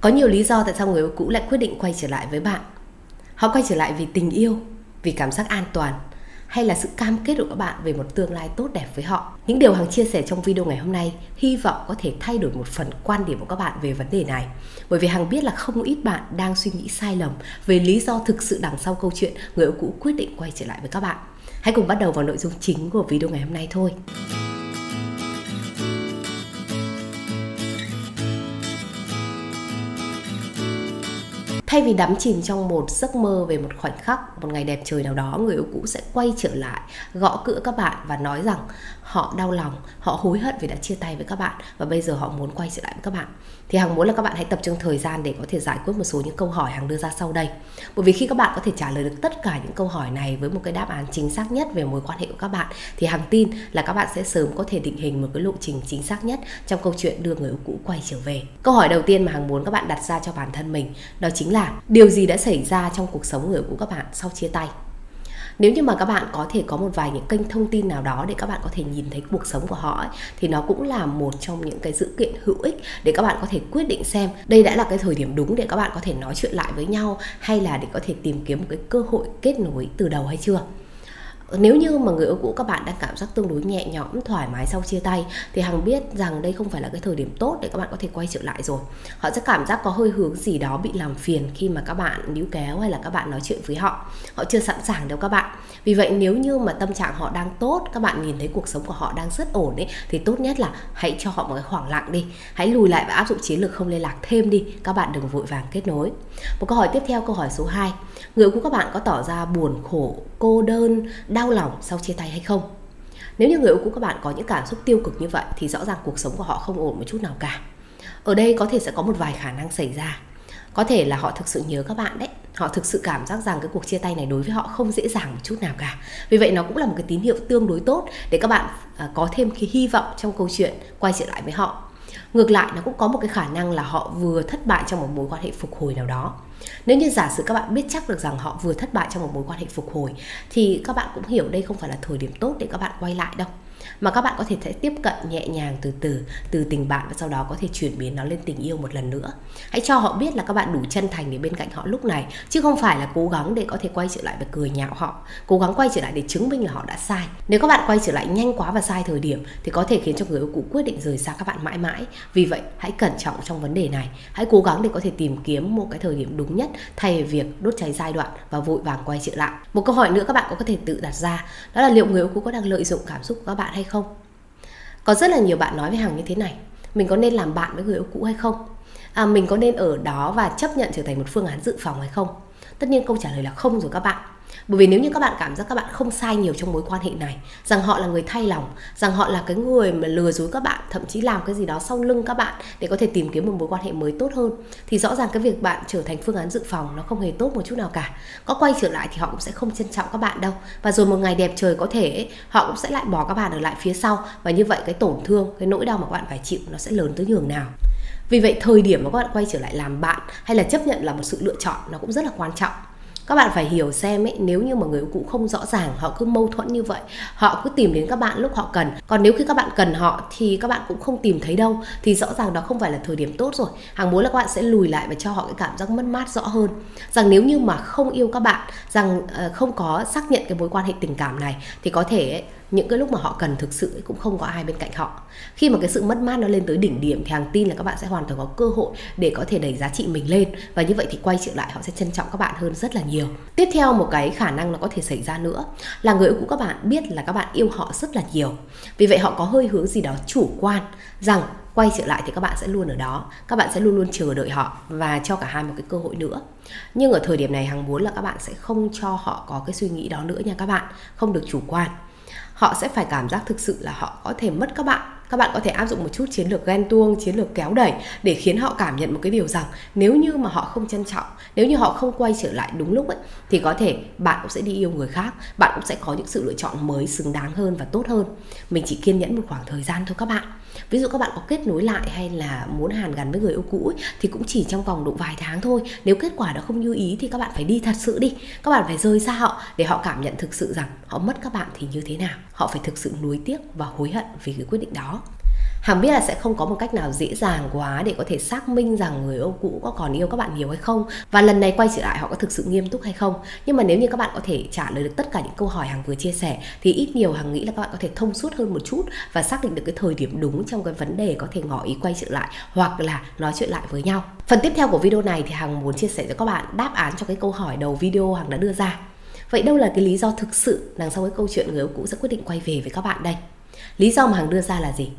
Có nhiều lý do tại sao người yêu cũ lại quyết định quay trở lại với bạn. Họ quay trở lại vì tình yêu, vì cảm giác an toàn hay là sự cam kết của các bạn về một tương lai tốt đẹp với họ. Những điều Hằng chia sẻ trong video ngày hôm nay hy vọng có thể thay đổi một phần quan điểm của các bạn về vấn đề này. Bởi vì Hằng biết là không ít bạn đang suy nghĩ sai lầm về lý do thực sự đằng sau câu chuyện người yêu cũ quyết định quay trở lại với các bạn. Hãy cùng bắt đầu vào nội dung chính của video ngày hôm nay thôi. Thay vì đắm chìm trong một giấc mơ về một khoảnh khắc, một ngày đẹp trời nào đó, người yêu cũ sẽ quay trở lại, gõ cửa các bạn và nói rằng họ đau lòng, họ hối hận vì đã chia tay với các bạn và bây giờ họ muốn quay trở lại với các bạn. Thì Hằng muốn là các bạn hãy tập trung thời gian để có thể giải quyết một số những câu hỏi Hằng đưa ra sau đây. Bởi vì khi các bạn có thể trả lời được tất cả những câu hỏi này với một cái đáp án chính xác nhất về mối quan hệ của các bạn, thì Hằng tin là các bạn sẽ sớm có thể định hình một cái lộ trình chính xác nhất trong câu chuyện đưa người yêu cũ quay trở về. Câu hỏi đầu tiên mà Hằng muốn các bạn đặt ra cho bản thân mình, đó chính là điều gì đã xảy ra trong cuộc sống người yêu cũ các bạn sau chia tay nếu như mà các bạn có thể có một vài những kênh thông tin nào đó để các bạn có thể nhìn thấy cuộc sống của họ ấy, thì nó cũng là một trong những cái dữ kiện hữu ích để các bạn có thể quyết định xem đây đã là cái thời điểm đúng để các bạn có thể nói chuyện lại với nhau hay là để có thể tìm kiếm một cái cơ hội kết nối từ đầu hay chưa nếu như mà người yêu cũ các bạn đang cảm giác tương đối nhẹ nhõm, thoải mái sau chia tay, thì hằng biết rằng đây không phải là cái thời điểm tốt để các bạn có thể quay trở lại rồi. Họ sẽ cảm giác có hơi hướng gì đó bị làm phiền khi mà các bạn níu kéo hay là các bạn nói chuyện với họ. Họ chưa sẵn sàng đâu các bạn. Vì vậy nếu như mà tâm trạng họ đang tốt, các bạn nhìn thấy cuộc sống của họ đang rất ổn ấy, thì tốt nhất là hãy cho họ một cái khoảng lặng đi. Hãy lùi lại và áp dụng chiến lược không liên lạc thêm đi. Các bạn đừng vội vàng kết nối. Một câu hỏi tiếp theo, câu hỏi số 2 người yêu cũ các bạn có tỏ ra buồn, khổ cô đơn, đau lòng sau chia tay hay không? Nếu như người yêu cũ các bạn có những cảm xúc tiêu cực như vậy thì rõ ràng cuộc sống của họ không ổn một chút nào cả. Ở đây có thể sẽ có một vài khả năng xảy ra. Có thể là họ thực sự nhớ các bạn đấy. Họ thực sự cảm giác rằng cái cuộc chia tay này đối với họ không dễ dàng một chút nào cả. Vì vậy nó cũng là một cái tín hiệu tương đối tốt để các bạn à, có thêm cái hy vọng trong câu chuyện quay trở lại với họ. Ngược lại, nó cũng có một cái khả năng là họ vừa thất bại trong một mối quan hệ phục hồi nào đó nếu như giả sử các bạn biết chắc được rằng họ vừa thất bại trong một mối quan hệ phục hồi, thì các bạn cũng hiểu đây không phải là thời điểm tốt để các bạn quay lại đâu mà các bạn có thể sẽ tiếp cận nhẹ nhàng từ từ từ tình bạn và sau đó có thể chuyển biến nó lên tình yêu một lần nữa. Hãy cho họ biết là các bạn đủ chân thành để bên cạnh họ lúc này, chứ không phải là cố gắng để có thể quay trở lại và cười nhạo họ. Cố gắng quay trở lại để chứng minh là họ đã sai. Nếu các bạn quay trở lại nhanh quá và sai thời điểm, thì có thể khiến cho người yêu cũ quyết định rời xa các bạn mãi mãi. Vì vậy, hãy cẩn trọng trong vấn đề này. Hãy cố gắng để có thể tìm kiếm một cái thời điểm đúng nhất thay vì việc đốt cháy giai đoạn và vội vàng quay trở lại. Một câu hỏi nữa các bạn có thể tự đặt ra, đó là liệu người yêu cũ có đang lợi dụng cảm xúc của các bạn hay không? Có rất là nhiều bạn nói với hằng như thế này mình có nên làm bạn với người yêu cũ hay không? À, mình có nên ở đó và chấp nhận trở thành một phương án dự phòng hay không? Tất nhiên câu trả lời là không rồi các bạn. Bởi vì nếu như các bạn cảm giác các bạn không sai nhiều trong mối quan hệ này, rằng họ là người thay lòng, rằng họ là cái người mà lừa dối các bạn, thậm chí làm cái gì đó sau lưng các bạn để có thể tìm kiếm một mối quan hệ mới tốt hơn, thì rõ ràng cái việc bạn trở thành phương án dự phòng nó không hề tốt một chút nào cả. Có quay trở lại thì họ cũng sẽ không trân trọng các bạn đâu. Và rồi một ngày đẹp trời có thể họ cũng sẽ lại bỏ các bạn ở lại phía sau. Và như vậy cái tổn thương, cái nỗi đau mà các bạn phải chịu nó sẽ lớn tới nhường nào vì vậy thời điểm mà các bạn quay trở lại làm bạn hay là chấp nhận là một sự lựa chọn nó cũng rất là quan trọng. Các bạn phải hiểu xem ấy nếu như mà người cũ không rõ ràng họ cứ mâu thuẫn như vậy họ cứ tìm đến các bạn lúc họ cần. Còn nếu khi các bạn cần họ thì các bạn cũng không tìm thấy đâu thì rõ ràng đó không phải là thời điểm tốt rồi. Hàng muốn là các bạn sẽ lùi lại và cho họ cái cảm giác mất mát rõ hơn. Rằng nếu như mà không yêu các bạn rằng ờ, không có xác nhận cái mối quan hệ tình cảm này thì có thể ấy, những cái lúc mà họ cần thực sự cũng không có ai bên cạnh họ. Khi mà cái sự mất mát nó lên tới đỉnh điểm thì hàng tin là các bạn sẽ hoàn toàn có cơ hội để có thể đẩy giá trị mình lên. Và như vậy thì quay trở lại, họ sẽ trân trọng các bạn hơn rất là nhiều. Tiếp theo, một cái khả năng nó có thể xảy ra nữa là người yêu cũ các bạn biết là các bạn yêu họ rất là nhiều. Vì vậy họ có hơi hướng gì đó chủ quan rằng quay trở lại thì các bạn sẽ luôn ở đó, các bạn sẽ luôn luôn chờ đợi họ và cho cả hai một cái cơ hội nữa. Nhưng ở thời điểm này, hằng muốn là các bạn sẽ không cho họ có cái suy nghĩ đó nữa nha các bạn, không được chủ quan họ sẽ phải cảm giác thực sự là họ có thể mất các bạn. Các bạn có thể áp dụng một chút chiến lược ghen tuông, chiến lược kéo đẩy để khiến họ cảm nhận một cái điều rằng nếu như mà họ không trân trọng, nếu như họ không quay trở lại đúng lúc ấy, thì có thể bạn cũng sẽ đi yêu người khác, bạn cũng sẽ có những sự lựa chọn mới xứng đáng hơn và tốt hơn. Mình chỉ kiên nhẫn một khoảng thời gian thôi các bạn ví dụ các bạn có kết nối lại hay là muốn hàn gắn với người yêu cũ ấy, thì cũng chỉ trong vòng độ vài tháng thôi. Nếu kết quả đó không như ý thì các bạn phải đi thật sự đi. Các bạn phải rời xa họ để họ cảm nhận thực sự rằng họ mất các bạn thì như thế nào. Họ phải thực sự nuối tiếc và hối hận vì cái quyết định đó. Hằng biết là sẽ không có một cách nào dễ dàng quá để có thể xác minh rằng người yêu cũ có còn yêu các bạn nhiều hay không và lần này quay trở lại họ có thực sự nghiêm túc hay không. Nhưng mà nếu như các bạn có thể trả lời được tất cả những câu hỏi Hằng vừa chia sẻ, thì ít nhiều Hằng nghĩ là các bạn có thể thông suốt hơn một chút và xác định được cái thời điểm đúng trong cái vấn đề có thể ngỏ ý quay trở lại hoặc là nói chuyện lại với nhau. Phần tiếp theo của video này thì Hằng muốn chia sẻ cho các bạn đáp án cho cái câu hỏi đầu video Hằng đã đưa ra. Vậy đâu là cái lý do thực sự đằng sau cái câu chuyện người yêu cũ sẽ quyết định quay về với các bạn đây? Lý do mà Hằng đưa ra là gì?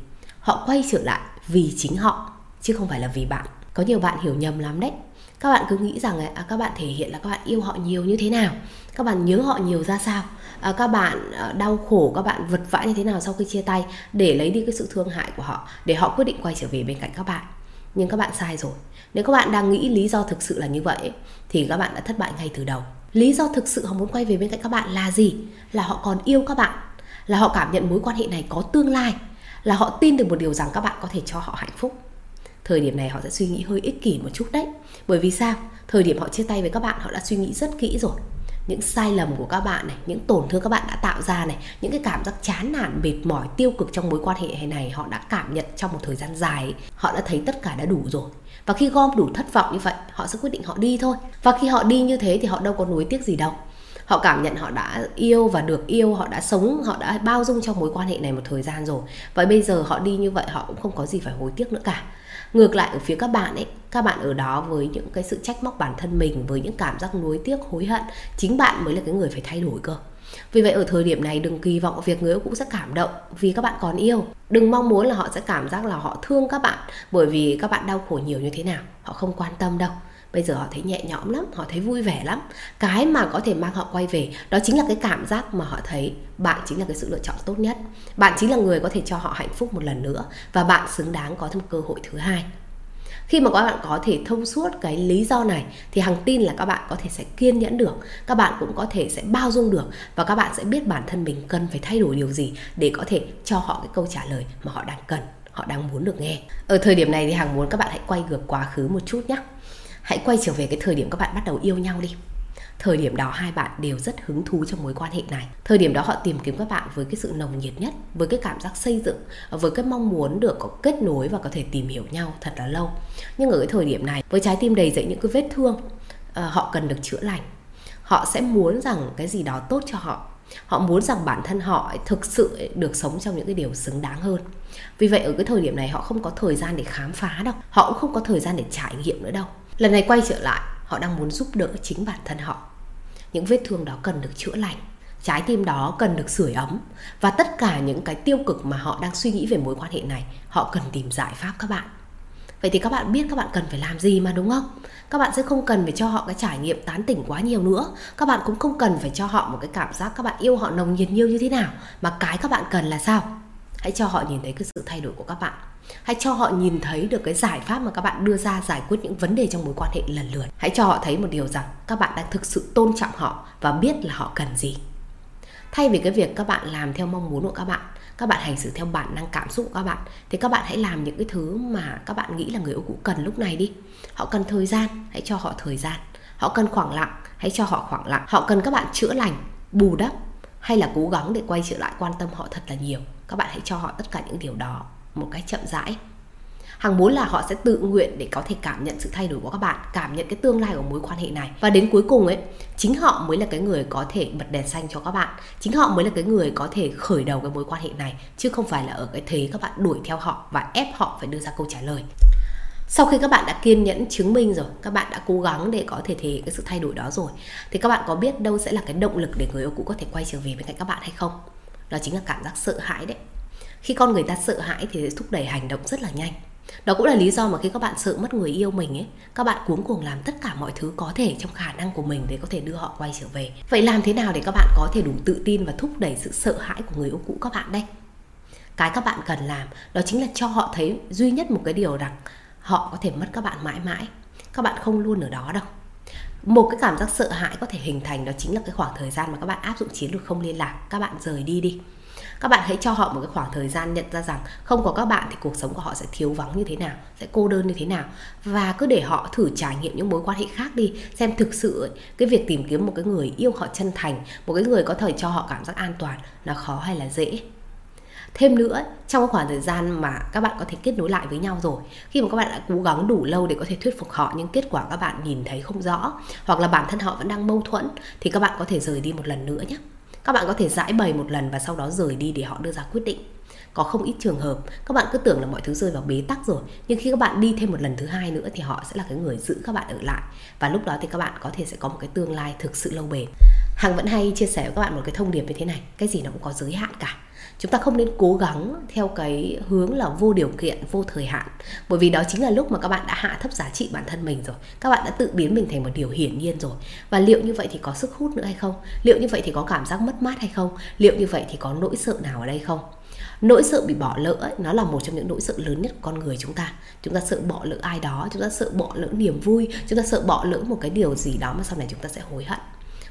Họ quay trở lại vì chính họ chứ không phải là vì bạn. Có nhiều bạn hiểu nhầm lắm đấy. Các bạn cứ nghĩ rằng à, các bạn thể hiện là các bạn yêu họ nhiều như thế nào, các bạn nhớ họ nhiều ra sao, à, các bạn à, đau khổ, các bạn vật vã như thế nào sau khi chia tay để lấy đi cái sự thương hại của họ, để họ quyết định quay trở về bên cạnh các bạn. Nhưng các bạn sai rồi. Nếu các bạn đang nghĩ lý do thực sự là như vậy thì các bạn đã thất bại ngay từ đầu. Lý do thực sự họ muốn quay về bên cạnh các bạn là gì? Là họ còn yêu các bạn, là họ cảm nhận mối quan hệ này có tương lai là họ tin được một điều rằng các bạn có thể cho họ hạnh phúc. Thời điểm này họ sẽ suy nghĩ hơi ích kỷ một chút đấy. Bởi vì sao? Thời điểm họ chia tay với các bạn, họ đã suy nghĩ rất kỹ rồi. Những sai lầm của các bạn này, những tổn thương các bạn đã tạo ra này, những cái cảm giác chán nản, mệt mỏi, tiêu cực trong mối quan hệ này, họ đã cảm nhận trong một thời gian dài họ đã thấy tất cả đã đủ rồi. Và khi gom đủ thất vọng như vậy, họ sẽ quyết định họ đi thôi. Và khi họ đi như thế thì họ đâu có nuối tiếc gì đâu họ cảm nhận họ đã yêu và được yêu, họ đã sống, họ đã bao dung trong mối quan hệ này một thời gian rồi. Và bây giờ họ đi như vậy, họ cũng không có gì phải hối tiếc nữa cả. Ngược lại ở phía các bạn ấy, các bạn ở đó với những cái sự trách móc bản thân mình, với những cảm giác nuối tiếc, hối hận, chính bạn mới là cái người phải thay đổi cơ. Vì vậy ở thời điểm này, đừng kỳ vọng việc người yêu cũng sẽ cảm động vì các bạn còn yêu. Đừng mong muốn là họ sẽ cảm giác là họ thương các bạn bởi vì các bạn đau khổ nhiều như thế nào. Họ không quan tâm đâu bây giờ họ thấy nhẹ nhõm lắm, họ thấy vui vẻ lắm. Cái mà có thể mang họ quay về, đó chính là cái cảm giác mà họ thấy bạn chính là cái sự lựa chọn tốt nhất. Bạn chính là người có thể cho họ hạnh phúc một lần nữa và bạn xứng đáng có thêm cơ hội thứ hai. Khi mà các bạn có thể thông suốt cái lý do này, thì hằng tin là các bạn có thể sẽ kiên nhẫn được, các bạn cũng có thể sẽ bao dung được và các bạn sẽ biết bản thân mình cần phải thay đổi điều gì để có thể cho họ cái câu trả lời mà họ đang cần, họ đang muốn được nghe. Ở thời điểm này thì hằng muốn các bạn hãy quay ngược quá khứ một chút nhé hãy quay trở về cái thời điểm các bạn bắt đầu yêu nhau đi. Thời điểm đó hai bạn đều rất hứng thú trong mối quan hệ này. Thời điểm đó họ tìm kiếm các bạn với cái sự nồng nhiệt nhất, với cái cảm giác xây dựng, với cái mong muốn được có kết nối và có thể tìm hiểu nhau thật là lâu. Nhưng ở cái thời điểm này, với trái tim đầy dậy những cái vết thương ờ, họ cần được chữa lành. Họ sẽ muốn rằng cái gì đó tốt cho họ. Họ muốn rằng bản thân họ thực sự được sống trong những cái điều xứng đáng hơn. Vì vậy ở cái thời điểm này họ không có thời gian để khám phá đâu. Họ cũng không có thời gian để trải nghiệm nữa đâu lần này quay trở lại, họ đang muốn giúp đỡ chính bản thân họ. Những vết thương đó cần được chữa lành, trái tim đó cần được sưởi ấm, và tất cả những cái tiêu cực mà họ đang suy nghĩ về mối quan hệ này, họ cần tìm giải pháp các bạn. Vậy thì các bạn biết các bạn cần phải làm gì mà, đúng không? Các bạn sẽ không cần phải cho họ cái trải nghiệm tán tỉnh quá nhiều nữa. Các bạn cũng không cần phải cho họ một cái cảm giác các bạn yêu họ nồng nhiệt nhiều như thế nào, mà cái các bạn cần là sao? Hãy cho họ nhìn thấy cái sự thay đổi của các bạn. Hãy cho họ nhìn thấy được cái giải pháp mà các bạn đưa ra giải quyết những vấn đề trong mối quan hệ lần lượt. Hãy cho họ thấy một điều rằng các bạn đang thực sự tôn trọng họ và biết là họ cần gì. Thay vì cái việc các bạn làm theo mong muốn của các bạn các bạn hành xử theo bản năng cảm xúc của các bạn, thì các bạn hãy làm những cái thứ mà các bạn nghĩ là người yêu cũ cần lúc này đi. Họ cần thời gian, hãy cho họ thời gian. Họ cần khoảng lặng, hãy cho họ khoảng lặng. Họ cần các bạn chữa lành, bù đắp hay là cố gắng để quay trở lại quan tâm họ thật là nhiều các bạn hãy cho họ tất cả những điều đó một cách chậm rãi Hằng muốn là họ sẽ tự nguyện để có thể cảm nhận sự thay đổi của các bạn, cảm nhận cái tương lai của mối quan hệ này. Và đến cuối cùng ấy, chính họ mới là cái người có thể bật đèn xanh cho các bạn. Chính họ mới là cái người có thể khởi đầu cái mối quan hệ này, chứ không phải là ở cái thế các bạn đuổi theo họ và ép họ phải đưa ra câu trả lời. Sau khi các bạn đã kiên nhẫn chứng minh rồi, các bạn đã cố gắng để có thể thể cái sự thay đổi đó rồi, thì các bạn có biết đâu sẽ là cái động lực để người yêu cũ có thể quay trở về bên cạnh các bạn hay không? Đó chính là cảm giác sợ hãi đấy. Khi con người ta sợ hãi thì sẽ thúc đẩy hành động rất là nhanh. Đó cũng là lý do mà khi các bạn sợ mất người yêu mình ấy, các bạn cuống cuồng làm tất cả mọi thứ có thể trong khả năng của mình để có thể đưa họ quay trở về. Vậy làm thế nào để các bạn có thể đủ tự tin và thúc đẩy sự sợ hãi của người yêu cũ các bạn đây? Cái các bạn cần làm, đó chính là cho họ thấy duy nhất một cái điều rằng họ có thể mất các bạn mãi mãi. Các bạn không luôn ở đó đâu một cái cảm giác sợ hãi có thể hình thành đó chính là cái khoảng thời gian mà các bạn áp dụng chiến lược không liên lạc. Các bạn rời đi đi. Các bạn hãy cho họ một cái khoảng thời gian nhận ra rằng không có các bạn thì cuộc sống của họ sẽ thiếu vắng như thế nào, sẽ cô đơn như thế nào. Và cứ để họ thử trải nghiệm những mối quan hệ khác đi, xem thực sự cái việc tìm kiếm một cái người yêu họ chân thành, một cái người có thể cho họ cảm giác an toàn là khó hay là dễ? Thêm nữa, trong khoảng thời gian mà các bạn có thể kết nối lại với nhau rồi, khi mà các bạn đã cố gắng đủ lâu để có thể thuyết phục họ, nhưng kết quả các bạn nhìn thấy không rõ, hoặc là bản thân họ vẫn đang mâu thuẫn, thì các bạn có thể rời đi một lần nữa nhé. Các bạn có thể giải bày một lần và sau đó rời đi để họ đưa ra quyết định. Có không ít trường hợp, các bạn cứ tưởng là mọi thứ rơi vào bế tắc rồi, nhưng khi các bạn đi thêm một lần thứ hai nữa thì họ sẽ là cái người giữ các bạn ở lại. Và lúc đó thì các bạn có thể sẽ có một cái tương lai thực sự lâu bền. Hằng vẫn hay chia sẻ với các bạn một cái thông điệp như thế này, cái gì nó cũng có giới hạn cả chúng ta không nên cố gắng theo cái hướng là vô điều kiện vô thời hạn. Bởi vì đó chính là lúc mà các bạn đã hạ thấp giá trị bản thân mình rồi. Các bạn đã tự biến mình thành một điều hiển nhiên rồi. Và liệu như vậy thì có sức hút nữa hay không? Liệu như vậy thì có cảm giác mất mát hay không? Liệu như vậy thì có nỗi sợ nào ở đây không? Nỗi sợ bị bỏ lỡ ấy, nó là một trong những nỗi sợ lớn nhất của con người chúng ta. Chúng ta sợ bỏ lỡ ai đó chúng ta sợ bỏ lỡ niềm vui chúng ta sợ bỏ lỡ một cái điều gì đó mà sau này chúng ta sẽ hối hận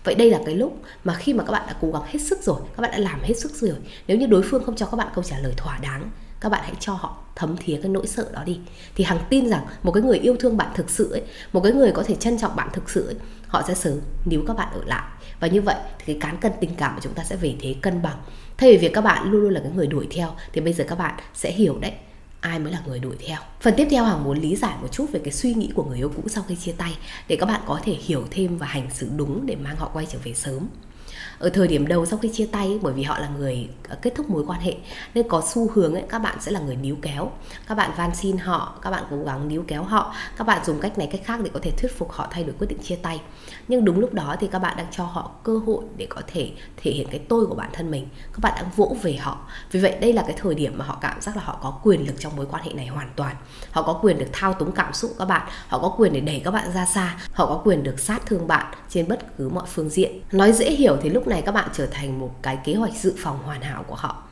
vậy đây là cái lúc mà khi mà các bạn đã cố gắng hết sức rồi, các bạn đã làm hết sức rồi, nếu như đối phương không cho các bạn câu trả lời thỏa đáng, các bạn hãy cho họ thấm thía cái nỗi sợ đó đi. Thì hằng tin rằng một cái người yêu thương bạn thực sự ấy, một cái người có thể trân trọng bạn thực sự ấy, họ sẽ sớm níu các bạn ở lại. Và như vậy thì cái cán cân tình cảm của chúng ta sẽ về thế cân bằng. Thay vì việc các bạn luôn luôn là cái người đuổi theo, thì bây giờ các bạn sẽ hiểu đấy ai mới là người đuổi theo. Phần tiếp theo hằng muốn lý giải một chút về cái suy nghĩ của người yêu cũ sau khi chia tay, để các bạn có thể hiểu thêm và hành xử đúng để mang họ quay trở về sớm ở thời điểm đầu sau khi chia tay bởi vì họ là người ờ, kết thúc mối quan hệ nên có xu hướng ấy, các bạn sẽ là người níu kéo. Các bạn van xin họ các bạn cố gắng níu kéo họ các bạn dùng cách này cách khác để có thể thuyết phục họ thay đổi quyết định chia tay. Nhưng đúng lúc đó thì các bạn đang cho họ cơ hội để có thể thể hiện cái tôi của bản thân mình. Các bạn đang vỗ về họ. Vì vậy đây là cái thời điểm mà họ cảm giác là họ có quyền lực trong mối quan hệ này hoàn toàn. Họ có quyền được thao túng cảm xúc của các bạn. Họ có quyền để đẩy các bạn ra xa. Họ có quyền được sát thương bạn trên bất cứ mọi phương diện. Nói dễ hiểu thì lúc này các bạn trở thành một cái kế hoạch dự phòng hoàn hảo của họ.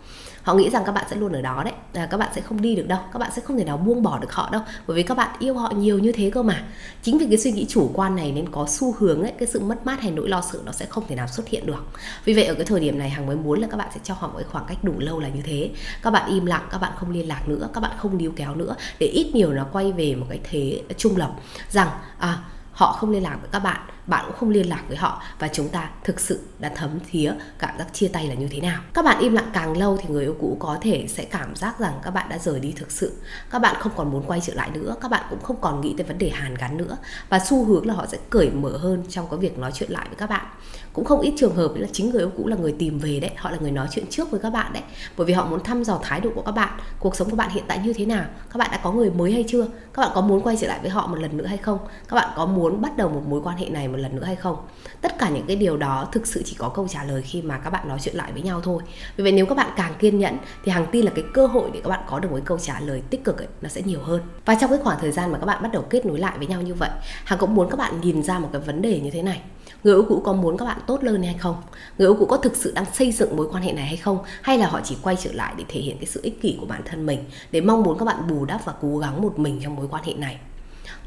Họ nghĩ rằng các bạn sẽ luôn ở đó đấy à, các bạn sẽ không đi được đâu các bạn sẽ không thể nào buông bỏ được họ đâu bởi vì các bạn yêu họ nhiều như thế cơ mà. Chính vì cái suy nghĩ chủ quan này nên có xu hướng ấy cái sự mất mát hay nỗi lo sợ nó sẽ không thể nào xuất hiện được. Vì vậy ở cái thời điểm này hằng mới muốn là các bạn sẽ cho họ một cái khoảng cách đủ lâu là như thế. Các bạn im lặng các bạn không liên lạc nữa các bạn không níu kéo nữa để ít nhiều nó quay về một cái thế trung lập rằng à họ không liên lạc với các bạn bạn cũng không liên lạc với họ và chúng ta thực sự đã thấm thía cảm giác chia tay là như thế nào. Các bạn im lặng càng lâu thì người yêu cũ có thể sẽ cảm giác rằng các bạn đã rời đi thực sự. Các bạn không còn muốn quay trở lại nữa, các bạn cũng không còn nghĩ tới vấn đề hàn gắn nữa và xu hướng là họ sẽ cởi mở hơn trong cái việc nói chuyện lại với các bạn. Cũng không ít trường hợp là chính người yêu cũ là người tìm về đấy, họ là người nói chuyện trước với các bạn đấy, bởi vì họ muốn thăm dò thái độ của các bạn, cuộc sống của bạn hiện tại như thế nào, các bạn đã có người mới hay chưa, các bạn có muốn quay trở lại với họ một lần nữa hay không, các bạn có muốn bắt đầu một mối quan hệ này một lần nữa hay không. Tất cả những cái điều đó thực sự chỉ có câu trả lời khi mà các bạn nói chuyện lại với nhau thôi. Vì vậy nếu các bạn càng kiên nhẫn thì hàng tin là cái cơ hội để các bạn có được một câu trả lời tích cực ấy, nó sẽ nhiều hơn. Và trong cái khoảng thời gian mà các bạn bắt đầu kết nối lại với nhau như vậy hàng cũng muốn các bạn nhìn ra một cái vấn đề như thế này. Người yêu cũ có muốn các bạn tốt lên hay không? Người yêu cũ có thực sự đang xây dựng mối quan hệ này hay không? Hay là họ chỉ quay trở lại để thể hiện cái sự ích kỷ của bản thân mình để mong muốn các bạn bù đắp và cố gắng một mình trong mối quan hệ này?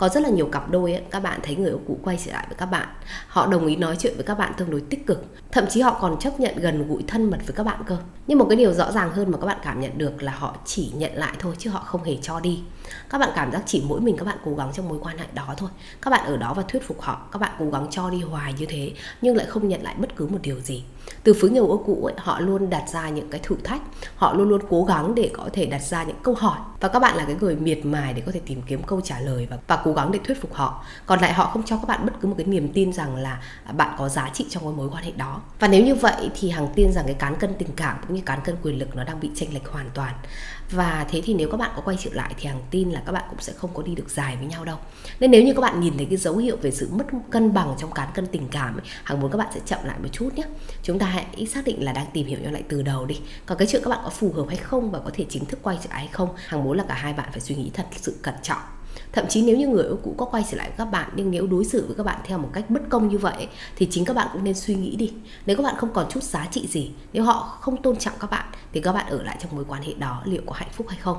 Có rất là nhiều cặp đôi ấy, các bạn thấy người yêu cũ quay trở lại với các bạn. Họ đồng ý nói chuyện với các bạn tương đối tích cực. Thậm chí họ còn chấp nhận gần gũi thân mật với các bạn cơ. Nhưng một cái điều rõ ràng hơn mà các bạn cảm nhận được là họ chỉ nhận lại thôi chứ họ không hề cho đi. Các bạn cảm giác chỉ mỗi mình các bạn cố gắng trong mối quan hệ đó thôi. Các bạn ở đó và thuyết phục họ các bạn cố gắng cho đi hoài như thế nhưng lại không nhận lại bất cứ một điều gì từ phía người yêu cũ ấy, họ luôn đặt ra những cái thử thách. Họ luôn luôn cố gắng để có thể đặt ra những câu hỏi. Và các bạn là cái người miệt mài để có thể tìm kiếm câu trả lời và, và cố gắng để thuyết phục họ. Còn lại họ không cho các bạn bất cứ một cái niềm tin rằng là bạn có giá trị trong cái mối quan hệ đó. Và nếu như vậy thì hằng tin rằng cái cán cân tình cảm cũng như cán cân quyền lực nó đang bị chênh lệch hoàn toàn và thế thì nếu các bạn có quay trở lại thì hàng tin là các bạn cũng sẽ không có đi được dài với nhau đâu. Nên nếu như các bạn nhìn thấy cái dấu hiệu về sự mất cân bằng trong cán cân tình cảm ấy, hằng muốn các bạn sẽ chậm lại một chút nhé. Chúng ta hãy xác định là đang tìm hiểu nhau lại từ đầu đi. Còn cái chuyện các bạn có phù hợp hay không và có thể chính thức quay trở lại hay không hàng muốn là cả hai bạn phải suy nghĩ thật sự cẩn trọng thậm chí nếu như người yêu cũ có quay trở lại với các bạn nhưng nếu đối xử với các bạn theo một cách bất công như vậy thì chính các bạn cũng nên suy nghĩ đi. Nếu các bạn không còn chút giá trị gì nếu họ không tôn trọng các bạn thì các bạn ở lại trong mối quan hệ đó liệu có hạnh phúc hay không?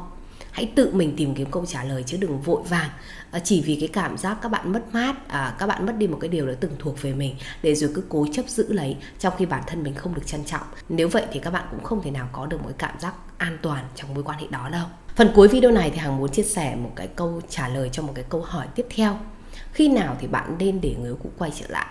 Hãy tự mình tìm kiếm câu trả lời chứ đừng vội vàng. À, chỉ vì cái cảm giác các bạn mất mát à, các bạn mất đi một cái điều đã từng thuộc về mình để rồi cứ cố chấp giữ lấy trong khi bản thân mình không được trân trọng. Nếu vậy thì các bạn cũng không thể nào có được một cái cảm giác an toàn trong mối quan hệ đó đâu phần cuối video này thì hằng muốn chia sẻ một cái câu trả lời cho một cái câu hỏi tiếp theo. Khi nào thì bạn nên để người cũ quay trở lại?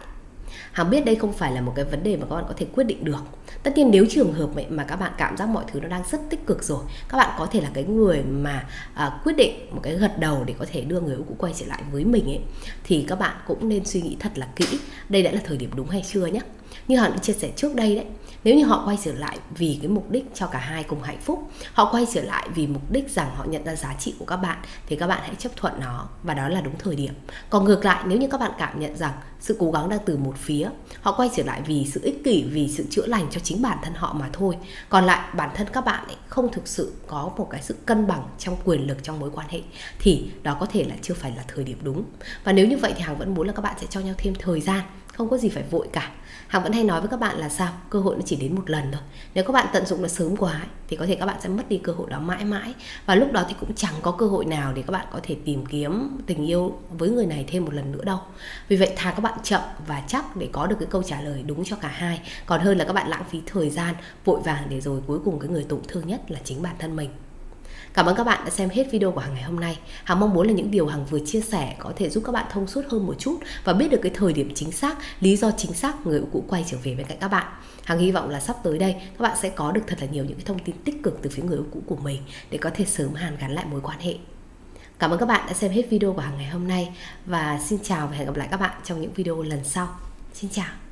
Hằng biết đây không phải là một cái vấn đề mà các bạn có thể quyết định được. Tất nhiên nếu trường hợp mà các bạn cảm giác mọi thứ nó đang rất tích cực rồi, các bạn có thể là cái người mà à, quyết định một cái gật đầu để có thể đưa người yêu cũ quay trở lại với mình ấy thì các bạn cũng nên suy nghĩ thật là kỹ. Đây đã là thời điểm đúng hay chưa nhé như họ đã chia sẻ trước đây đấy, nếu như họ quay trở lại vì cái mục đích cho cả hai cùng hạnh phúc, họ quay trở lại vì mục đích rằng họ nhận ra giá trị của các bạn, thì các bạn hãy chấp thuận nó, và đó là đúng thời điểm. Còn ngược lại, nếu như các bạn cảm nhận rằng sự cố gắng đang từ một phía, họ quay trở lại vì sự ích kỷ, vì sự chữa lành cho chính bản thân họ mà thôi. Còn lại, bản thân các bạn ấy không thực sự có một cái sự cân bằng trong quyền lực trong mối quan hệ, thì đó có thể là chưa phải là thời điểm đúng. Và nếu như vậy thì hằng vẫn muốn là các bạn sẽ cho nhau thêm thời gian không có gì phải vội cả. Hằng vẫn hay nói với các bạn là sao? Cơ hội nó chỉ đến một lần thôi. Nếu các bạn tận dụng nó sớm quá ấy, thì có thể các bạn sẽ mất đi cơ hội đó mãi mãi. Và lúc đó thì cũng chẳng có cơ hội nào để các bạn có thể tìm kiếm tình yêu với người này thêm một lần nữa đâu. Vì vậy thà các bạn chậm và chắc để có được cái câu trả lời đúng cho cả hai. Còn hơn là các bạn lãng phí thời gian vội vàng để rồi cuối cùng cái người tổn thương nhất là chính bản thân mình. Cảm ơn các bạn đã xem hết video của Hằng ngày hôm nay. Hằng mong muốn là những điều Hằng vừa chia sẻ có thể giúp các bạn thông suốt hơn một chút và biết được cái thời điểm chính xác, lý do chính xác người cũ quay trở về bên cạnh các bạn. Hằng hy vọng là sắp tới đây các bạn sẽ có được thật là nhiều những cái thông tin tích cực từ phía người yêu cũ của mình để có thể sớm hàn gắn lại mối quan hệ. Cảm ơn các bạn đã xem hết video của Hằng ngày hôm nay và xin chào và hẹn gặp lại các bạn trong những video lần sau. Xin chào.